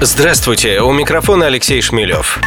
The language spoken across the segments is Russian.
Здравствуйте, у микрофона Алексей Шмелев.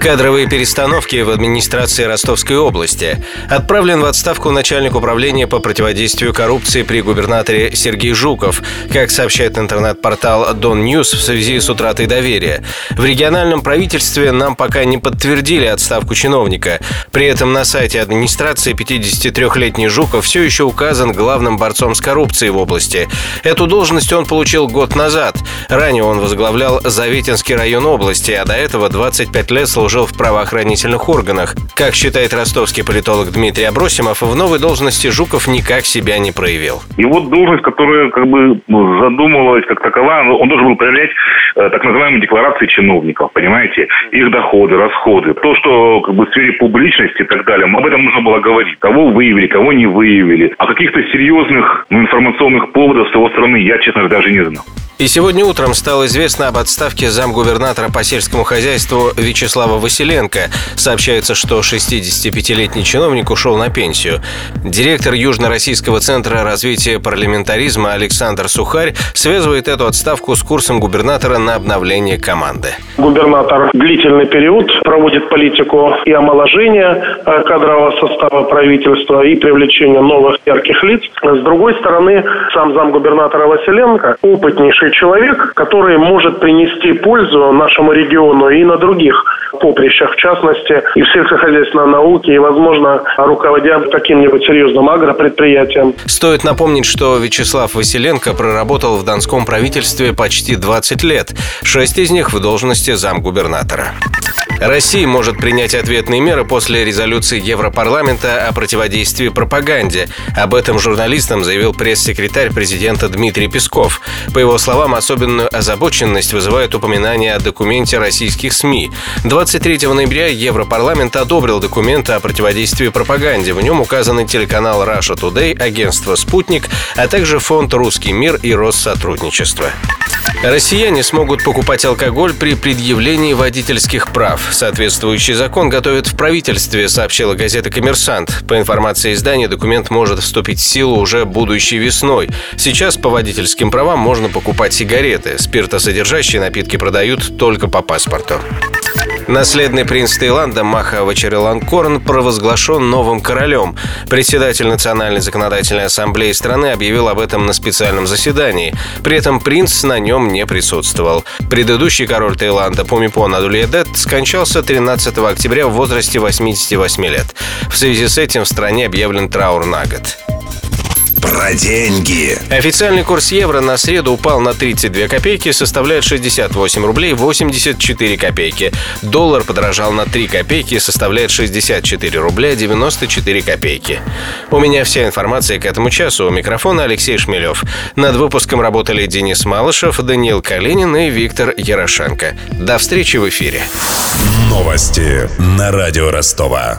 Кадровые перестановки в администрации Ростовской области. Отправлен в отставку начальник управления по противодействию коррупции при губернаторе Сергей Жуков, как сообщает интернет-портал Дон Ньюс в связи с утратой доверия. В региональном правительстве нам пока не подтвердили отставку чиновника. При этом на сайте администрации 53-летний Жуков все еще указан главным борцом с коррупцией в области. Эту должность он получил год назад. Ранее он возглавлял Заветинский район области, а до этого 25 лет служил в правоохранительных органах. Как считает ростовский политолог Дмитрий Абросимов, в новой должности Жуков никак себя не проявил. И вот должность, которая как бы задумывалась как такова, он должен был проявлять э, так называемые декларации чиновников, понимаете, их доходы, расходы. То, что как бы в сфере публичности и так далее, об этом нужно было говорить. Кого выявили, кого не выявили. А каких-то серьезных ну, информационных поводов с его стороны я, честно даже не знал. И сегодня утром стало известно об отставке замгубернатора по сельскому хозяйству Вячеслава Василенко. Сообщается, что 65-летний чиновник ушел на пенсию. Директор Южно-Российского центра развития парламентаризма Александр Сухарь связывает эту отставку с курсом губернатора на обновление команды. Губернатор длительный период проводит политику и омоложения э, кадрового состава правительства, и привлечения новых ярких лиц. С другой стороны, сам замгубернатора Василенко опытнейший человек, который может принести пользу нашему региону и на других поприщах, в частности, и в сельскохозяйственной науке, и, возможно, руководя каким-нибудь серьезным агропредприятием. Стоит напомнить, что Вячеслав Василенко проработал в Донском правительстве почти 20 лет, шесть из них в должности замгубернатора. Россия может принять ответные меры после резолюции Европарламента о противодействии пропаганде. Об этом журналистам заявил пресс-секретарь президента Дмитрий Песков. По его словам, особенную озабоченность вызывает упоминание о документе российских СМИ. 23 ноября Европарламент одобрил документ о противодействии пропаганде. В нем указаны телеканал Russia Today, агентство «Спутник», а также фонд «Русский мир» и Россотрудничество. Россияне смогут покупать алкоголь при предъявлении водительских прав. Соответствующий закон готовят в правительстве, сообщила газета «Коммерсант». По информации издания, документ может вступить в силу уже будущей весной. Сейчас по водительским правам можно покупать сигареты. Спиртосодержащие напитки продают только по паспорту. Наследный принц Таиланда Маха Вачариланкорн провозглашен новым королем. Председатель Национальной законодательной ассамблеи страны объявил об этом на специальном заседании. При этом принц на нем не присутствовал. Предыдущий король Таиланда Пумипон Адульедет скончался 13 октября в возрасте 88 лет. В связи с этим в стране объявлен траур на год. Деньги. Официальный курс евро на среду упал на 32 копейки, составляет 68 рублей 84 копейки. Доллар подорожал на 3 копейки, составляет 64 рубля 94 копейки. У меня вся информация к этому часу. У микрофона Алексей Шмелев. Над выпуском работали Денис Малышев, Даниил Калинин и Виктор Ярошенко. До встречи в эфире. Новости на радио Ростова.